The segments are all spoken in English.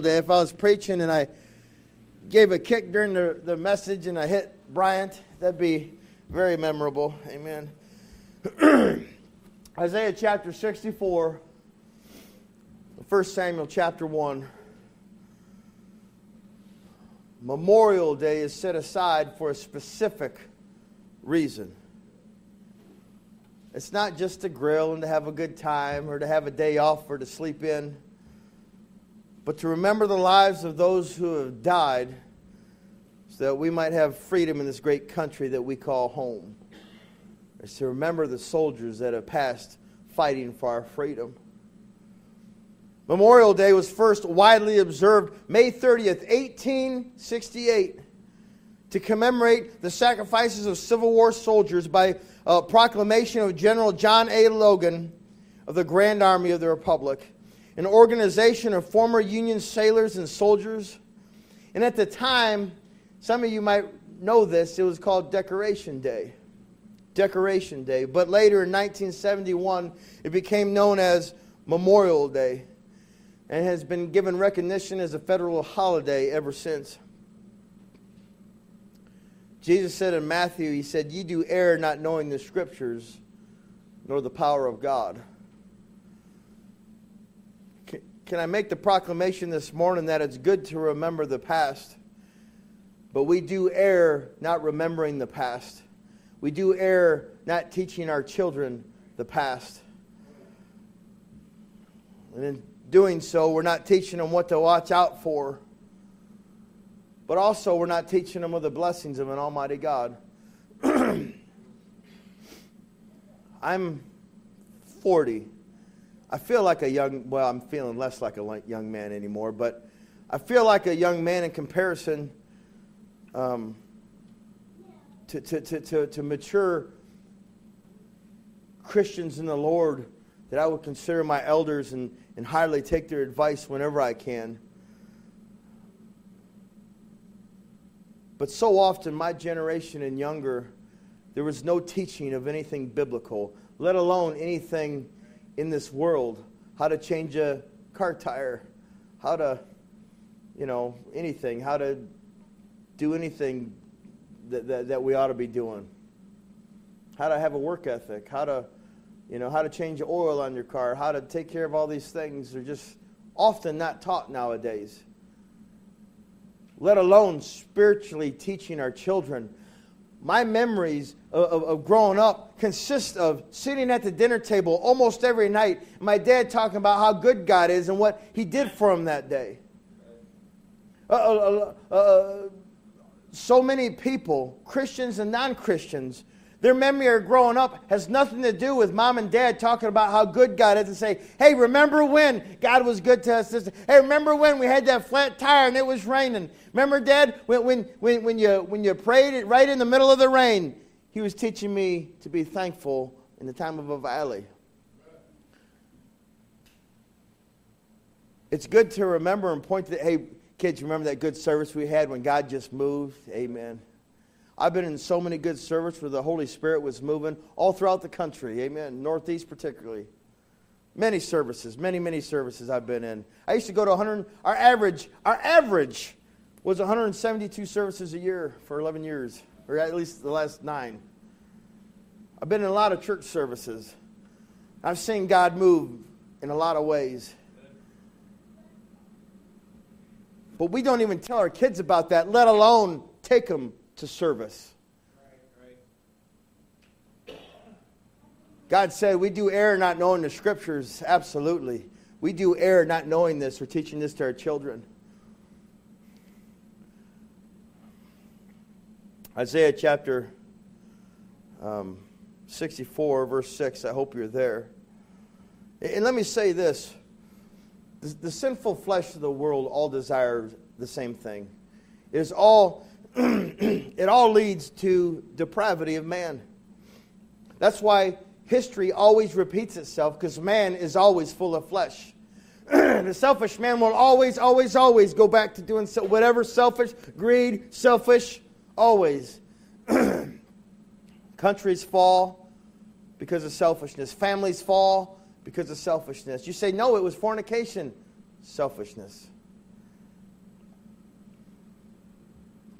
Day, if I was preaching and I gave a kick during the, the message and I hit Bryant, that'd be very memorable. Amen. Isaiah chapter 64, 1 Samuel chapter 1. Memorial Day is set aside for a specific reason. It's not just to grill and to have a good time or to have a day off or to sleep in, but to remember the lives of those who have died so that we might have freedom in this great country that we call home. It's to remember the soldiers that have passed fighting for our freedom. Memorial Day was first widely observed May 30th, 1868, to commemorate the sacrifices of Civil War soldiers by a proclamation of General John A. Logan of the Grand Army of the Republic, an organization of former Union sailors and soldiers. And at the time, some of you might know this, it was called Decoration Day. Decoration Day. But later in 1971, it became known as Memorial Day and has been given recognition as a federal holiday ever since. Jesus said in Matthew, He said, Ye do err not knowing the scriptures nor the power of God. Can I make the proclamation this morning that it's good to remember the past, but we do err not remembering the past? We do err not teaching our children the past. And in doing so, we're not teaching them what to watch out for but also, we're not teaching them of the blessings of an Almighty God. I'm 40. I feel like a young, well, I'm feeling less like a young man anymore, but I feel like a young man in comparison um, to, to, to, to, to mature Christians in the Lord that I would consider my elders and, and highly take their advice whenever I can. But so often, my generation and younger, there was no teaching of anything biblical, let alone anything in this world. How to change a car tire, how to, you know, anything, how to do anything that, that, that we ought to be doing. How to have a work ethic, how to, you know, how to change oil on your car, how to take care of all these things are just often not taught nowadays let alone spiritually teaching our children. My memories of, of, of, growing up consist of sitting at the dinner table almost every night, my dad talking about how good God is and what He did for him that day. Uh, uh, uh, uh so many people, Christians and non Christians, their memory of growing up has nothing to do with mom and dad talking about how good God is and say, hey, remember when God was good to us? Hey, remember when we had that flat tire and it was raining? Remember, Dad, when, when, when, when, you, when you prayed right in the middle of the rain? He was teaching me to be thankful in the time of a valley. It's good to remember and point to, hey, kids, remember that good service we had when God just moved? Amen. I've been in so many good services where the Holy Spirit was moving all throughout the country. Amen. Northeast, particularly. Many services, many, many services I've been in. I used to go to 100, our average, our average was 172 services a year for 11 years, or at least the last nine. I've been in a lot of church services. I've seen God move in a lot of ways. But we don't even tell our kids about that, let alone take them to service. God said we do err not knowing the scriptures. Absolutely. We do err not knowing this or teaching this to our children. Isaiah chapter um, 64, verse 6. I hope you're there. And let me say this the, the sinful flesh of the world all desires the same thing. It is all it all leads to depravity of man. That's why history always repeats itself because man is always full of flesh. the selfish man will always, always, always go back to doing whatever selfish, greed, selfish, always. Countries fall because of selfishness. Families fall because of selfishness. You say, no, it was fornication. Selfishness.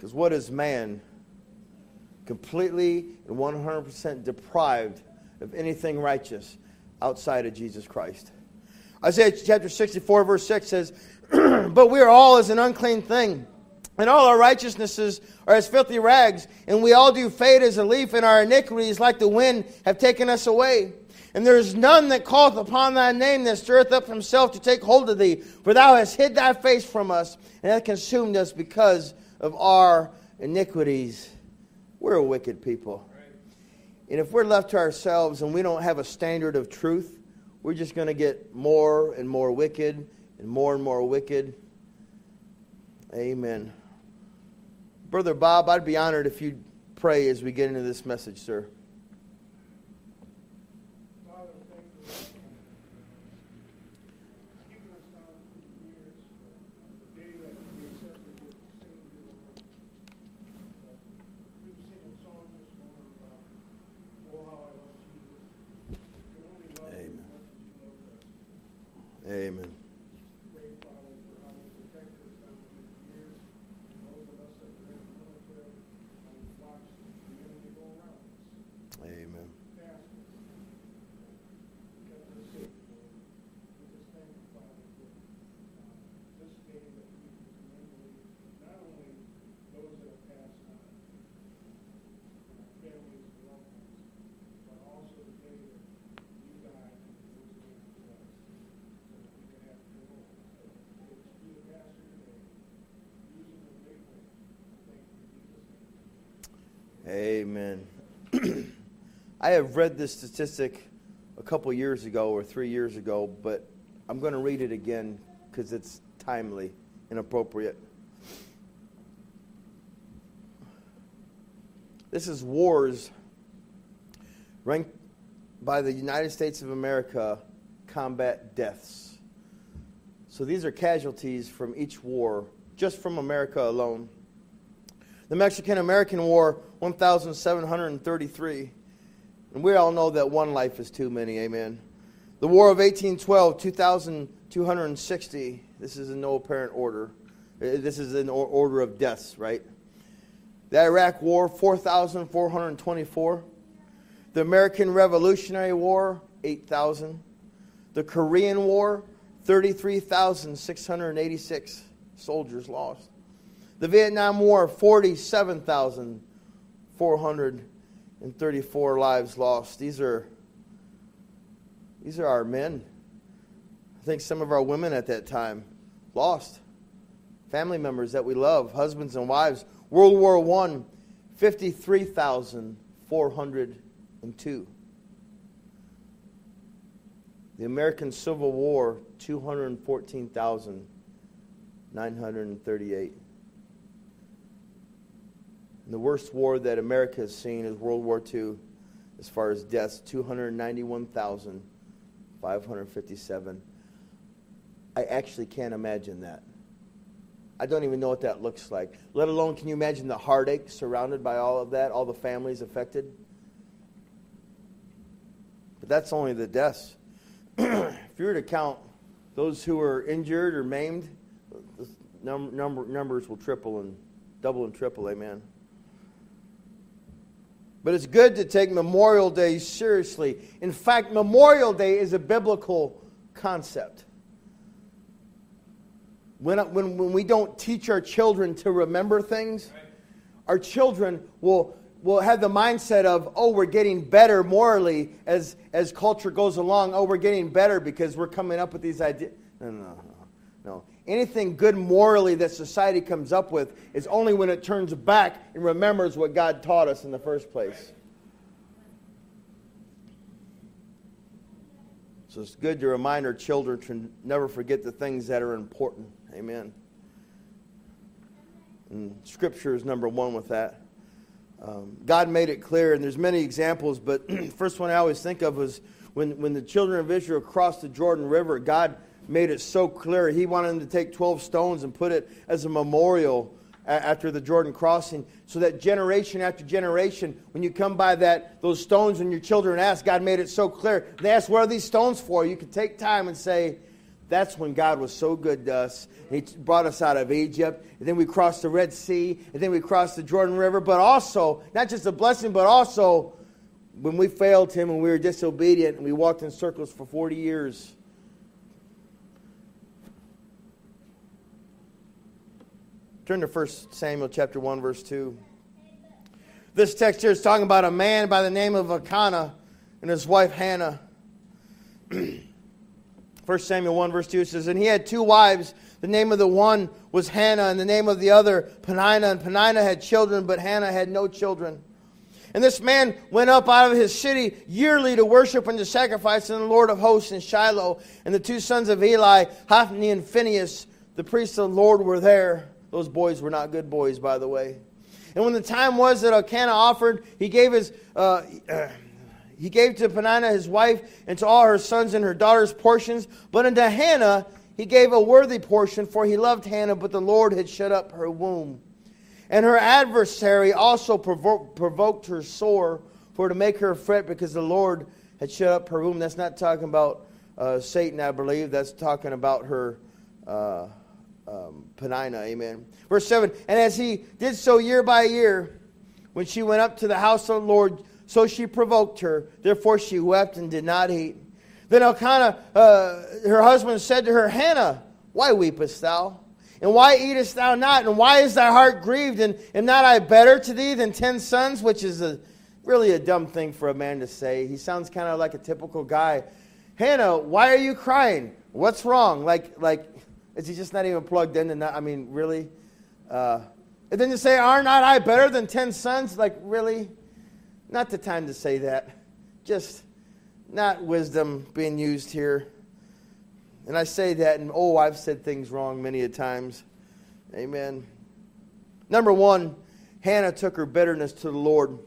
Because what is man? Completely and 100% deprived of anything righteous outside of Jesus Christ. Isaiah chapter 64, verse 6 says, But we are all as an unclean thing, and all our righteousnesses are as filthy rags, and we all do fade as a leaf, and our iniquities, like the wind, have taken us away. And there is none that calleth upon thy name that stirreth up himself to take hold of thee. For thou hast hid thy face from us, and hast consumed us because of our iniquities. We're a wicked people. And if we're left to ourselves and we don't have a standard of truth, we're just going to get more and more wicked and more and more wicked. Amen. Brother Bob, I'd be honored if you'd pray as we get into this message, sir. Amen. Amen. I have read this statistic a couple years ago or three years ago, but I'm going to read it again because it's timely and appropriate. This is wars ranked by the United States of America combat deaths. So these are casualties from each war, just from America alone. The Mexican American War, 1,733. And we all know that one life is too many, amen. The War of 1812, 2,260. This is in no apparent order. Uh, this is in order of deaths, right? The Iraq War, 4,424. The American Revolutionary War, 8,000. The Korean War, 33,686 soldiers lost. The Vietnam War, 47,434 lives lost. These are, these are our men. I think some of our women at that time lost. Family members that we love, husbands and wives. World War I, 53,402. The American Civil War, 214,938. And the worst war that America has seen is World War II, as far as deaths 291,557. I actually can't imagine that. I don't even know what that looks like. Let alone, can you imagine the heartache surrounded by all of that, all the families affected? But that's only the deaths. if you were to count those who were injured or maimed, the number, numbers will triple and double and triple, amen. But it's good to take Memorial Day seriously. In fact, Memorial Day is a biblical concept. When, when, when we don't teach our children to remember things, our children will, will have the mindset of, oh, we're getting better morally as, as culture goes along. Oh, we're getting better because we're coming up with these ideas. No, no, no. No. Anything good morally that society comes up with is only when it turns back and remembers what God taught us in the first place. So it's good to remind our children to never forget the things that are important. Amen. And Scripture is number one with that. Um, God made it clear, and there's many examples, but first one I always think of was when, when the children of Israel crossed the Jordan River, God made it so clear. He wanted them to take 12 stones and put it as a memorial after the Jordan crossing, so that generation after generation, when you come by that those stones and your children ask, God made it so clear. They ask, "What are these stones for?" You can take time and say, That's when God was so good to us. He brought us out of Egypt, and then we crossed the Red Sea, and then we crossed the Jordan River. But also, not just a blessing, but also when we failed Him and we were disobedient and we walked in circles for 40 years. Turn to 1 Samuel chapter 1, verse 2. This text here is talking about a man by the name of Elkanah and his wife Hannah. 1 Samuel 1, verse 2 says, And he had two wives. The name of the one was Hannah, and the name of the other Peninnah. And Peninnah had children, but Hannah had no children. And this man went up out of his city yearly to worship and to sacrifice in the Lord of hosts in Shiloh. And the two sons of Eli, Hophni and Phinehas, the priests of the Lord, were there. Those boys were not good boys, by the way. And when the time was that Elkanah offered, he gave his. Uh, uh, he gave to Peninnah his wife and to all her sons and her daughters portions, but unto Hannah he gave a worthy portion, for he loved Hannah, but the Lord had shut up her womb. And her adversary also provo- provoked her sore, for to make her fret, because the Lord had shut up her womb. That's not talking about uh, Satan, I believe. That's talking about her uh, um, Peninnah. Amen. Verse 7 And as he did so year by year, when she went up to the house of the Lord, so she provoked her. Therefore she wept and did not eat. Then Elkanah, uh, her husband, said to her, Hannah, why weepest thou? And why eatest thou not? And why is thy heart grieved? And am not I better to thee than ten sons? Which is a, really a dumb thing for a man to say. He sounds kind of like a typical guy. Hannah, why are you crying? What's wrong? Like, like, is he just not even plugged in? And I mean, really? Uh, and then you say, Are not I better than ten sons? Like, really? Not the time to say that. Just not wisdom being used here. And I say that, and oh, I've said things wrong many a times. Amen. Number one, Hannah took her bitterness to the Lord.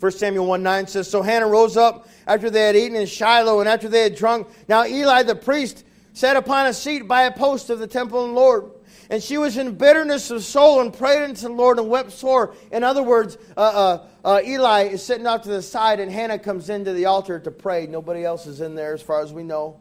1 Samuel 1 9 says, So Hannah rose up after they had eaten in Shiloh and after they had drunk. Now Eli the priest sat upon a seat by a post of the temple of the Lord. And she was in bitterness of soul and prayed unto the Lord and wept sore. In other words, uh, uh, uh, Eli is sitting off to the side, and Hannah comes into the altar to pray. Nobody else is in there, as far as we know.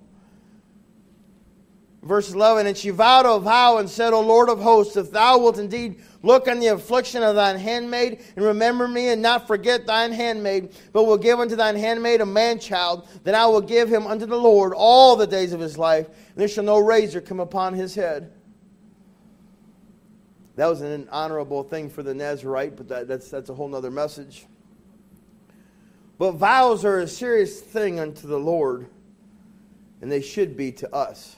Verse 11 And she vowed a vow and said, O Lord of hosts, if thou wilt indeed look on the affliction of thine handmaid, and remember me, and not forget thine handmaid, but will give unto thine handmaid a man child, then I will give him unto the Lord all the days of his life, and there shall no razor come upon his head. That was an honorable thing for the Nazarite, but that, that's, that's a whole other message. But vows are a serious thing unto the Lord, and they should be to us.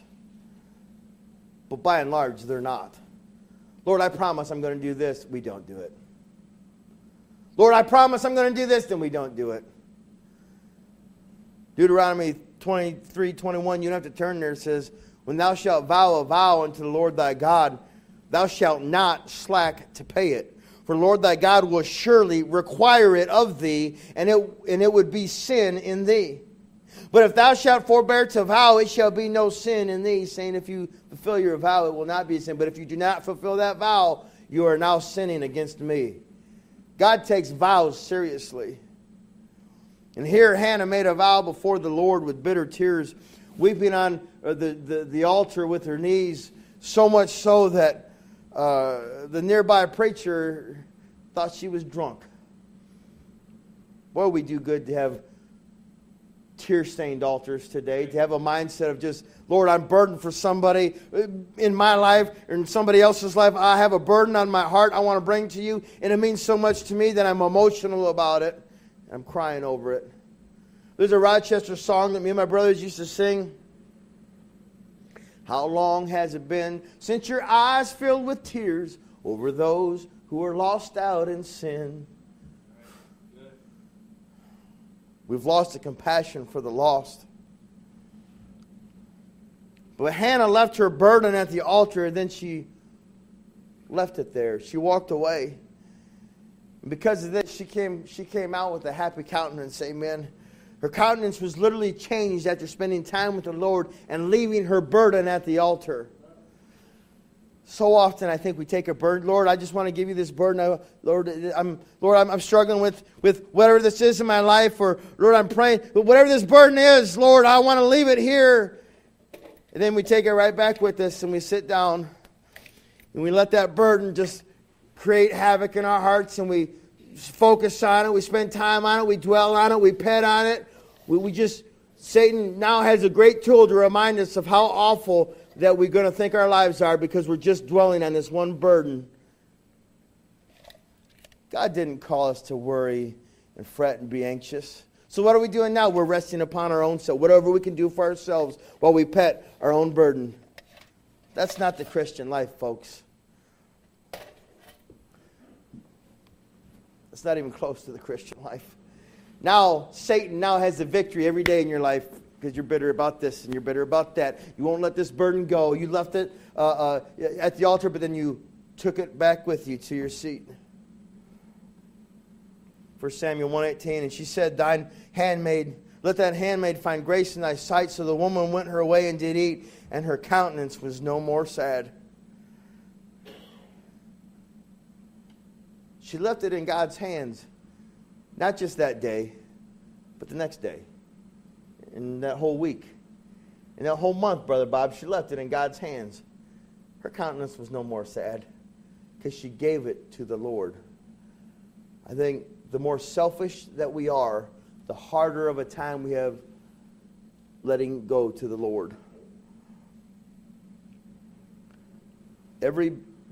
But by and large, they're not. Lord, I promise I'm going to do this. We don't do it. Lord, I promise I'm going to do this. Then we don't do it. Deuteronomy 23 21, you don't have to turn there. It says, When thou shalt vow a vow unto the Lord thy God, Thou shalt not slack to pay it. For Lord thy God will surely require it of thee, and it, and it would be sin in thee. But if thou shalt forbear to vow, it shall be no sin in thee, saying, If you fulfill your vow, it will not be a sin. But if you do not fulfill that vow, you are now sinning against me. God takes vows seriously. And here Hannah made a vow before the Lord with bitter tears, weeping on uh, the, the, the altar with her knees, so much so that uh, the nearby preacher thought she was drunk. Boy, we do good to have tear stained altars today, to have a mindset of just, Lord, I'm burdened for somebody uh, in my life or in somebody else's life. I have a burden on my heart I want to bring to you, and it means so much to me that I'm emotional about it. I'm crying over it. There's a Rochester song that me and my brothers used to sing. How long has it been since your eyes filled with tears over those who are lost out in sin? We've lost the compassion for the lost. But Hannah left her burden at the altar and then she left it there. She walked away. And because of this, she came, she came out with a happy countenance. Amen. Her countenance was literally changed after spending time with the Lord and leaving her burden at the altar. So often, I think we take a burden. Lord, I just want to give you this burden. I, Lord, I'm, Lord, I'm, I'm, struggling with, with whatever this is in my life, or Lord, I'm praying. But whatever this burden is, Lord, I want to leave it here. And then we take it right back with us and we sit down and we let that burden just create havoc in our hearts and we focus on it. We spend time on it. We dwell on it. We pet on it. We, we just, Satan now has a great tool to remind us of how awful that we're going to think our lives are because we're just dwelling on this one burden. God didn't call us to worry and fret and be anxious. So, what are we doing now? We're resting upon our own self, whatever we can do for ourselves while we pet our own burden. That's not the Christian life, folks. It's not even close to the Christian life. Now, Satan now has the victory every day in your life because you're bitter about this and you're bitter about that. You won't let this burden go. You left it uh, uh, at the altar, but then you took it back with you to your seat. 1 Samuel 118, and she said, Thine handmaid, let that handmaid find grace in thy sight. So the woman went her way and did eat, and her countenance was no more sad. She left it in God's hands, not just that day, but the next day, and that whole week, and that whole month, Brother Bob. She left it in God's hands. Her countenance was no more sad because she gave it to the Lord. I think the more selfish that we are, the harder of a time we have letting go to the Lord. Every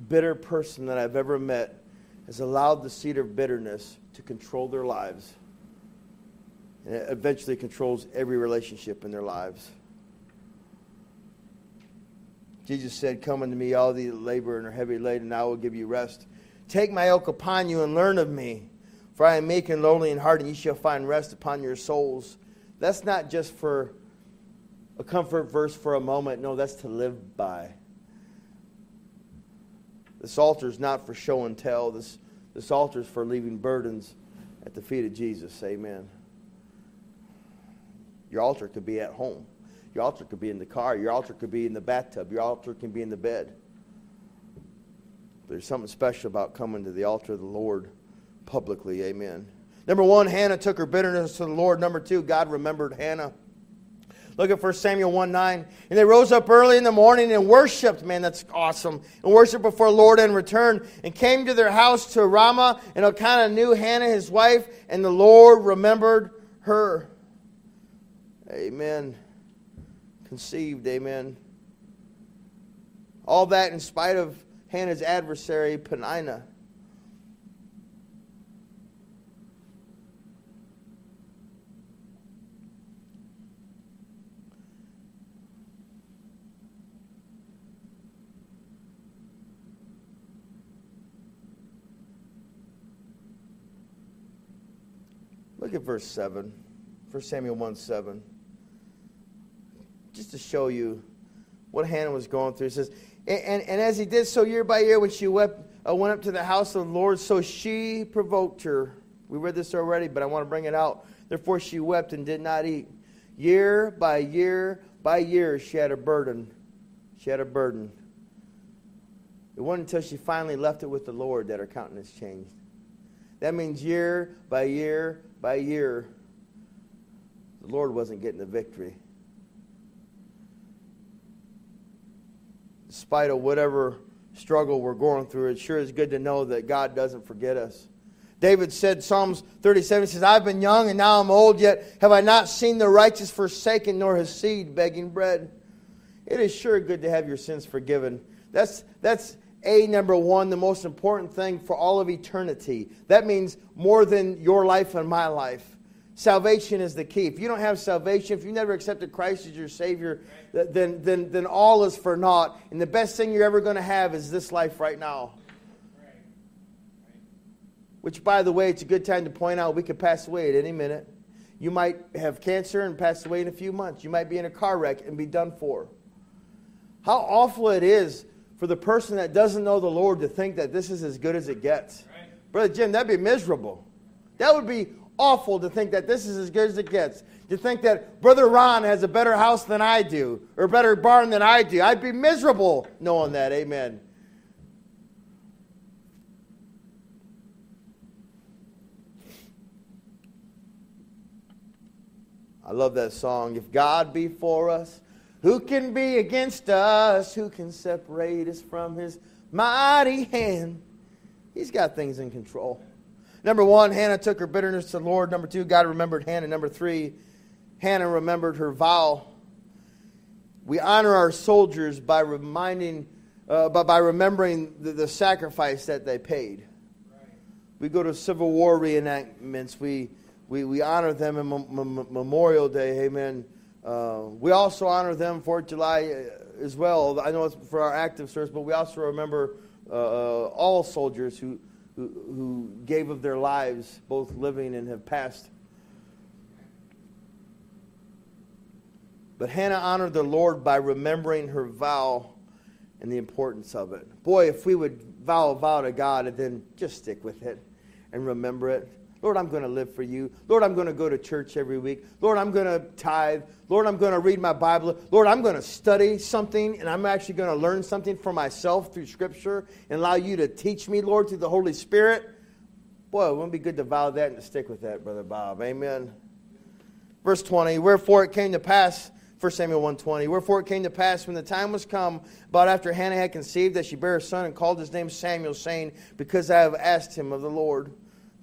bitter person that I've ever met has allowed the seed of bitterness to control their lives. And it eventually controls every relationship in their lives. Jesus said, Come unto me, all the labor and are heavy laden, and I will give you rest. Take my yoke upon you and learn of me for I am meek and lowly in heart, and ye shall find rest upon your souls. That's not just for a comfort verse for a moment. No, that's to live by. This altar is not for show and tell. This, this altar is for leaving burdens at the feet of Jesus. Amen. Your altar could be at home. Your altar could be in the car. Your altar could be in the bathtub. Your altar can be in the bed. There's something special about coming to the altar of the Lord publicly. Amen. Number one, Hannah took her bitterness to the Lord. Number two, God remembered Hannah. Look at 1 Samuel 1 9. And they rose up early in the morning and worshiped. Man, that's awesome. And worshiped before the Lord and returned and came to their house to Ramah. And Elkanah knew Hannah, his wife, and the Lord remembered her. Amen. Conceived. Amen. All that in spite of Hannah's adversary, Peninnah. Look at verse 7, 1 Samuel 1 7. Just to show you what Hannah was going through. It says, And, and, and as he did so year by year, when she wept, uh, went up to the house of the Lord, so she provoked her. We read this already, but I want to bring it out. Therefore she wept and did not eat. Year by year by year, she had a burden. She had a burden. It wasn't until she finally left it with the Lord that her countenance changed. That means year by year by year, the Lord wasn't getting the victory. Despite of whatever struggle we're going through, it sure is good to know that God doesn't forget us. David said, Psalms 37 says, I've been young and now I'm old, yet have I not seen the righteous forsaken, nor his seed begging bread. It is sure good to have your sins forgiven. That's, that's a, number one, the most important thing for all of eternity. That means more than your life and my life. Salvation is the key. If you don't have salvation, if you never accepted Christ as your Savior, then, then, then all is for naught. And the best thing you're ever going to have is this life right now. Which, by the way, it's a good time to point out we could pass away at any minute. You might have cancer and pass away in a few months. You might be in a car wreck and be done for. How awful it is for the person that doesn't know the Lord to think that this is as good as it gets. Right. Brother Jim, that'd be miserable. That would be awful to think that this is as good as it gets. To think that Brother Ron has a better house than I do, or a better barn than I do. I'd be miserable knowing that. Amen. I love that song. If God be for us, Who can be against us? Who can separate us from his mighty hand? He's got things in control. Number one, Hannah took her bitterness to the Lord. Number two, God remembered Hannah. Number three, Hannah remembered her vow. We honor our soldiers by reminding, uh, by, by remembering the, the sacrifice that they paid. We go to Civil War reenactments. We, we, we honor them in Memorial Day. Amen. Uh, we also honor them for July uh, as well. I know it's for our active service, but we also remember uh, uh, all soldiers who, who, gave of their lives, both living and have passed. But Hannah honored the Lord by remembering her vow and the importance of it. Boy, if we would vow a vow to God and then just stick with it and remember it. Lord, I'm going to live for you. Lord, I'm going to go to church every week. Lord, I'm going to tithe. Lord, I'm going to read my Bible. Lord, I'm going to study something and I'm actually going to learn something for myself through Scripture and allow you to teach me, Lord, through the Holy Spirit. Boy, it wouldn't be good to vow that and to stick with that, Brother Bob. Amen. Verse 20 Wherefore it came to pass 1 Samuel 120. Wherefore it came to pass when the time was come, about after Hannah had conceived, that she bare a son and called his name Samuel, saying, Because I have asked him of the Lord.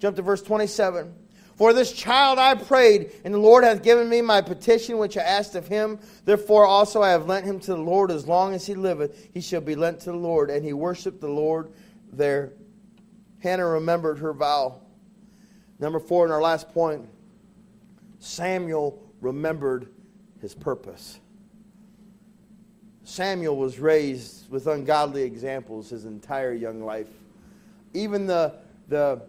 Jump to verse 27. For this child I prayed, and the Lord hath given me my petition which I asked of him. Therefore also I have lent him to the Lord as long as he liveth. He shall be lent to the Lord. And he worshiped the Lord there. Hannah remembered her vow. Number four, in our last point, Samuel remembered his purpose. Samuel was raised with ungodly examples his entire young life. Even the, the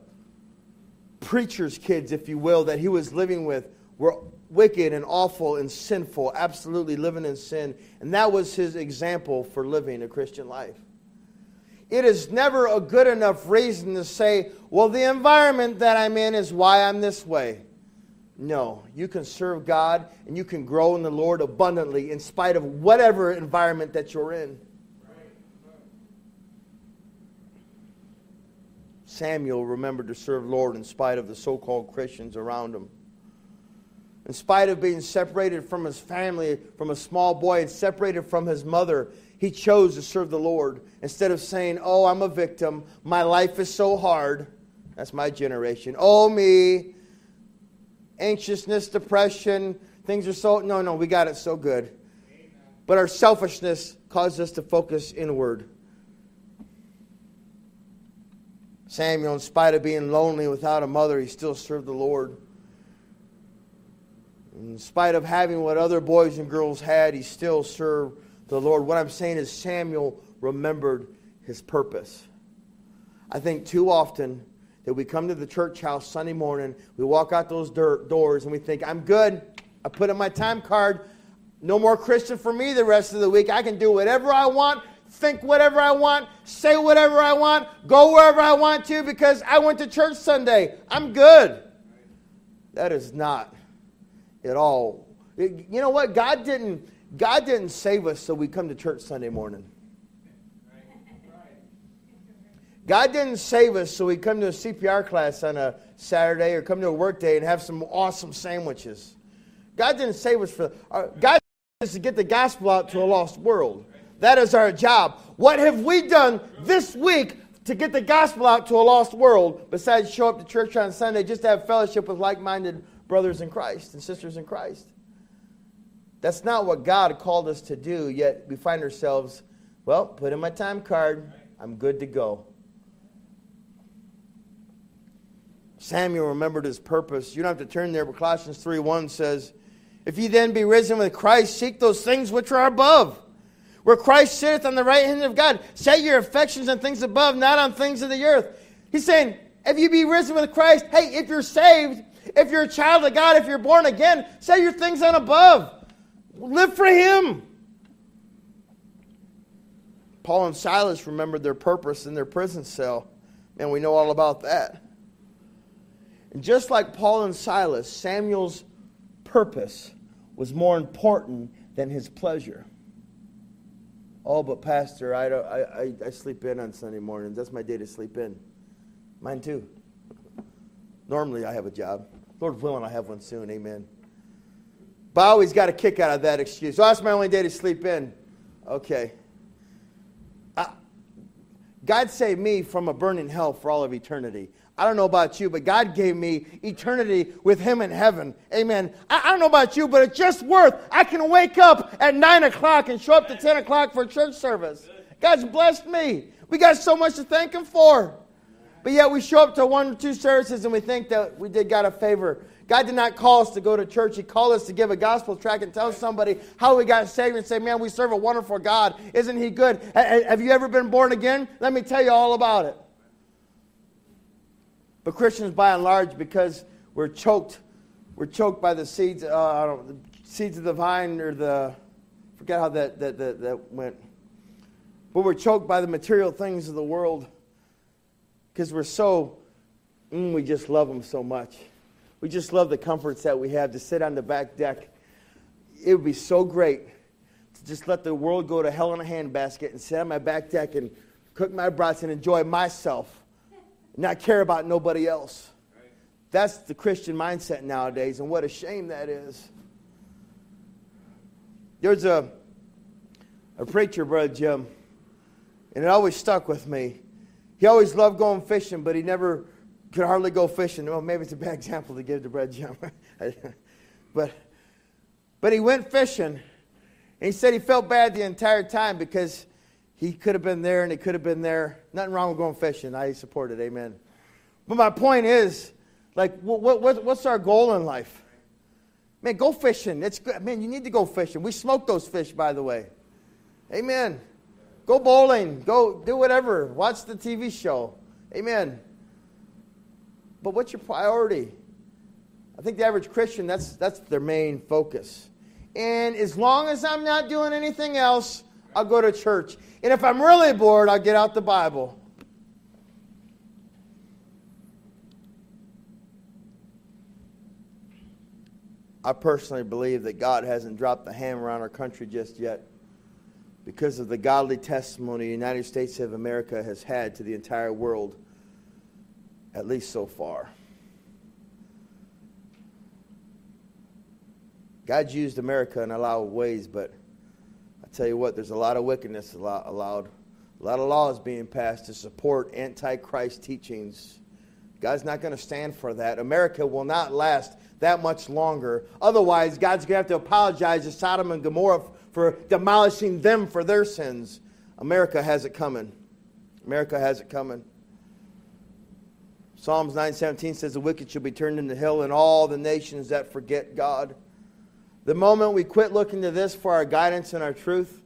preacher's kids, if you will, that he was living with were wicked and awful and sinful, absolutely living in sin. And that was his example for living a Christian life. It is never a good enough reason to say, well, the environment that I'm in is why I'm this way. No, you can serve God and you can grow in the Lord abundantly in spite of whatever environment that you're in. Samuel remembered to serve Lord in spite of the so called Christians around him. In spite of being separated from his family, from a small boy, and separated from his mother, he chose to serve the Lord. Instead of saying, Oh, I'm a victim, my life is so hard. That's my generation. Oh, me anxiousness, depression, things are so. No, no, we got it so good. But our selfishness caused us to focus inward. Samuel, in spite of being lonely without a mother, he still served the Lord. In spite of having what other boys and girls had, he still served the Lord. What I'm saying is, Samuel remembered his purpose. I think too often that we come to the church house Sunday morning, we walk out those doors, and we think, I'm good. I put in my time card. No more Christian for me the rest of the week. I can do whatever I want, think whatever I want, say whatever I want, go wherever I want to because I went to church Sunday. I'm good. That is not at all. You know what? God didn't God didn't save us so we come to church Sunday morning. God didn't save us so we come to a CPR class on a Saturday or come to a work day and have some awesome sandwiches. God didn't save us for uh, God is to get the gospel out to a lost world. That is our job. What have we done this week to get the gospel out to a lost world besides show up to church on Sunday just to have fellowship with like-minded brothers in Christ and sisters in Christ? That's not what God called us to do, yet we find ourselves, well, put in my time card, I'm good to go. Samuel remembered his purpose. You don't have to turn there, but Colossians 3 1 says, If ye then be risen with Christ, seek those things which are above, where Christ sitteth on the right hand of God. Set your affections on things above, not on things of the earth. He's saying, if you be risen with Christ, hey, if you're saved, if you're a child of God, if you're born again, set your things on above. Live for Him. Paul and Silas remembered their purpose in their prison cell. And we know all about that. And just like Paul and Silas, Samuel's purpose was more important than his pleasure. Oh, but Pastor, I, don't, I, I, I sleep in on Sunday mornings. That's my day to sleep in. Mine too. Normally, I have a job. Lord willing, I have one soon. Amen. But I always got a kick out of that excuse. So that's my only day to sleep in. Okay. I, God saved me from a burning hell for all of eternity. I don't know about you, but God gave me eternity with Him in heaven. Amen. I, I, don't know about you, but it's just worth. I can wake up at 9 o'clock and show up to 10 o'clock for church service. God's blessed me. We got so much to thank Him for. But yet we show up to one or two services and we think that we did God a favor. God did not call us to go to church. He called us to give a gospel track and tell somebody how we got saved and say, man, we serve a wonderful God. Isn't he good? Have you ever been born again? Let me tell you all about it. But Christians, by and large, because we're choked, we're choked by the seeds, uh, the seeds of the vine or the, forget how that, that, that, that went. But we're choked by the material things of the world because we're so, mm, we just love them so much. We just love the comforts that we have to sit on the back deck. It would be so great to just let the world go to hell in a handbasket and sit on my back deck and cook my brats and enjoy myself, not care about nobody else. That's the Christian mindset nowadays, and what a shame that is. There's a, a preacher, Brother Jim, and it always stuck with me. He always loved going fishing, but he never could hardly go fishing. Well, maybe it's a bad example to give to Brad Jim. but, but he went fishing, and he said he felt bad the entire time because he could have been there and he could have been there. Nothing wrong with going fishing. I support it. Amen. But my point is, like, what, what, what's our goal in life? Man, go fishing. It's good. Man, you need to go fishing. We smoke those fish, by the way. Amen. Go bowling. Go do whatever. Watch the TV show. Amen. But what's your priority? I think the average Christian, that's, that's their main focus. And as long as I'm not doing anything else, I'll go to church. And if I'm really bored, I'll get out the Bible. I personally believe that God hasn't dropped the hammer on our country just yet because of the godly testimony the United States of America has had to the entire world at least so far. God's used America in a lot of ways, but tell you what, there's a lot of wickedness allowed, a lot of laws being passed to support antichrist teachings. God's not going to stand for that. America will not last that much longer. Otherwise, God's going to have to apologize to Sodom and Gomorrah for demolishing them for their sins. America has it coming. America has it coming. Psalms 9:17 says the wicked shall be turned into hell and all the nations that forget God. The moment we quit looking to this for our guidance and our truth,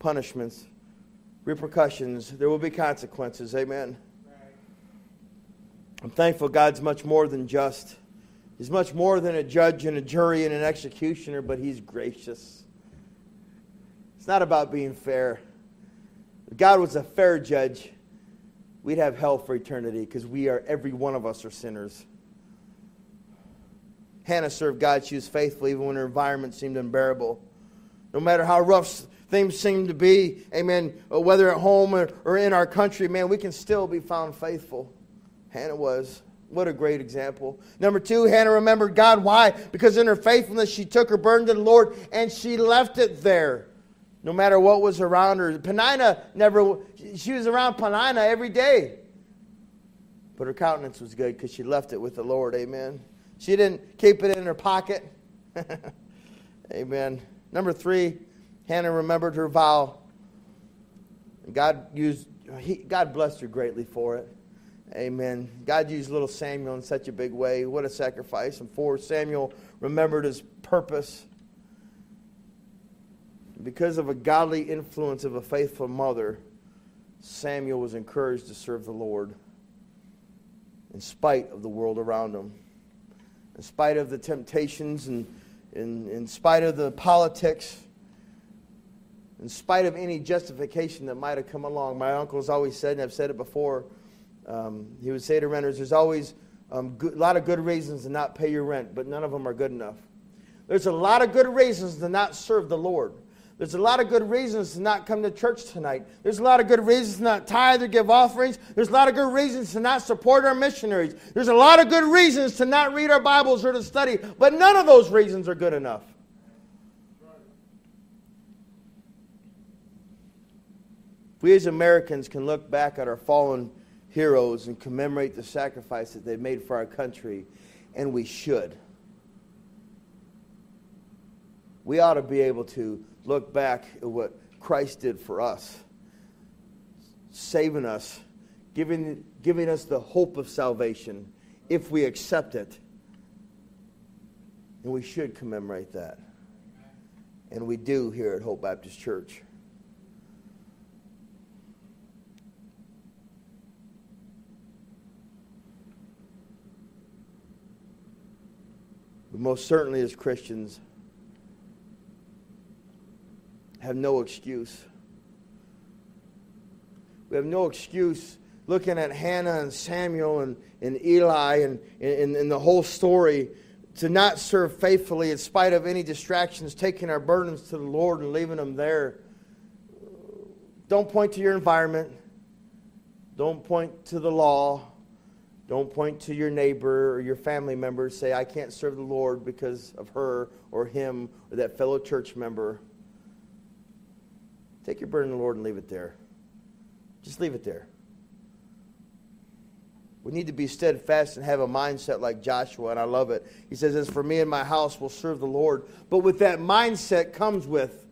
punishments, repercussions, there will be consequences. Amen. I'm thankful God's much more than just. He's much more than a judge and a jury and an executioner, but He's gracious. It's not about being fair. If God was a fair judge, we'd have hell for eternity because we are, every one of us are sinners. Hannah served God. She was faithful even when her environment seemed unbearable. No matter how rough things seem to be, amen, uh, whether at home or, or in our country, man, we can still be found faithful. Hannah was. What a great example. Number two, Hannah remembered God. Why? Because in her faithfulness, she took her burden to the Lord and she left it there no matter what was around her. Peninnah never, she was around Peninnah every day. But her countenance was good because she left it with the Lord. Amen. She didn't keep it in her pocket. Amen. Number three, Hannah remembered her vow. God used, he, God blessed her greatly for it. Amen. God used little Samuel in such a big way. What a sacrifice. And four, Samuel remembered his purpose because of a godly influence of a faithful mother, Samuel was encouraged to serve the Lord in spite of the world around him, in spite of the temptations and in, in spite of the politics, in spite of any justification that might have come along. My uncle has always said, and I've said it before, um, he would say to renters, there's always um, good, a lot of good reasons to not pay your rent, but none of them are good enough. There's a lot of good reasons to not serve the Lord. There's a lot of good reasons to not come to church tonight. There's a lot of good reasons to not tithe or give offerings. There's a lot of good reasons to not support our missionaries. There's a lot of good reasons to not read our Bibles or to study, but none of those reasons are good enough. We as Americans can look back at our fallen heroes and commemorate the sacrifice that they made for our country, and we should. We ought to be able to look back at what Christ did for us, saving us, giving, giving us the hope of salvation if we accept it. And we should commemorate that. And we do here at Hope Baptist Church. But most certainly, as Christians, have no excuse. We have no excuse looking at Hannah and Samuel and, and Eli and, and, and the whole story to not serve faithfully in spite of any distractions, taking our burdens to the Lord and leaving them there. Don't point to your environment. Don't point to the law. Don't point to your neighbor or your family member. Say, I can't serve the Lord because of her or him or that fellow church member. Take your burden to the Lord and leave it there. Just leave it there. We need to be steadfast and have a mindset like Joshua, and I love it. He says, As for me and my house, will serve the Lord. But with that mindset comes with,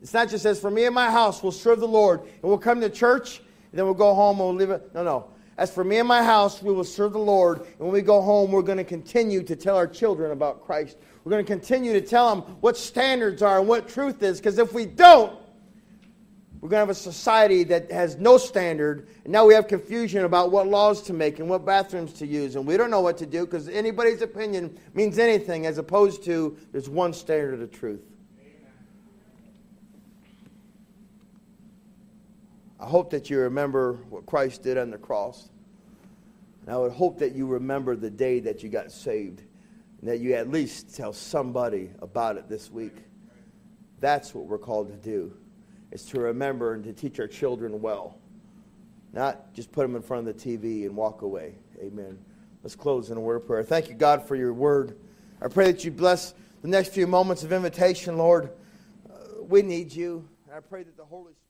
it's not just as for me and my house, we'll serve the Lord, and we'll come to church, and then we'll go home and we'll leave it. No, no. As for me and my house, we will serve the Lord, and when we go home, we're going to continue to tell our children about Christ. We're going to continue to tell them what standards are and what truth is, because if we don't, we're going to have a society that has no standard, and now we have confusion about what laws to make and what bathrooms to use, and we don't know what to do because anybody's opinion means anything as opposed to there's one standard of truth. I hope that you remember what Christ did on the cross. And I would hope that you remember the day that you got saved and that you at least tell somebody about it this week. That's what we're called to do is to remember and to teach our children well, not just put them in front of the TV and walk away. Amen. Let's close in a word of prayer. Thank you, God, for your word. I pray that you bless the next few moments of invitation, Lord. Uh, we need you. I pray that the Holy Spirit.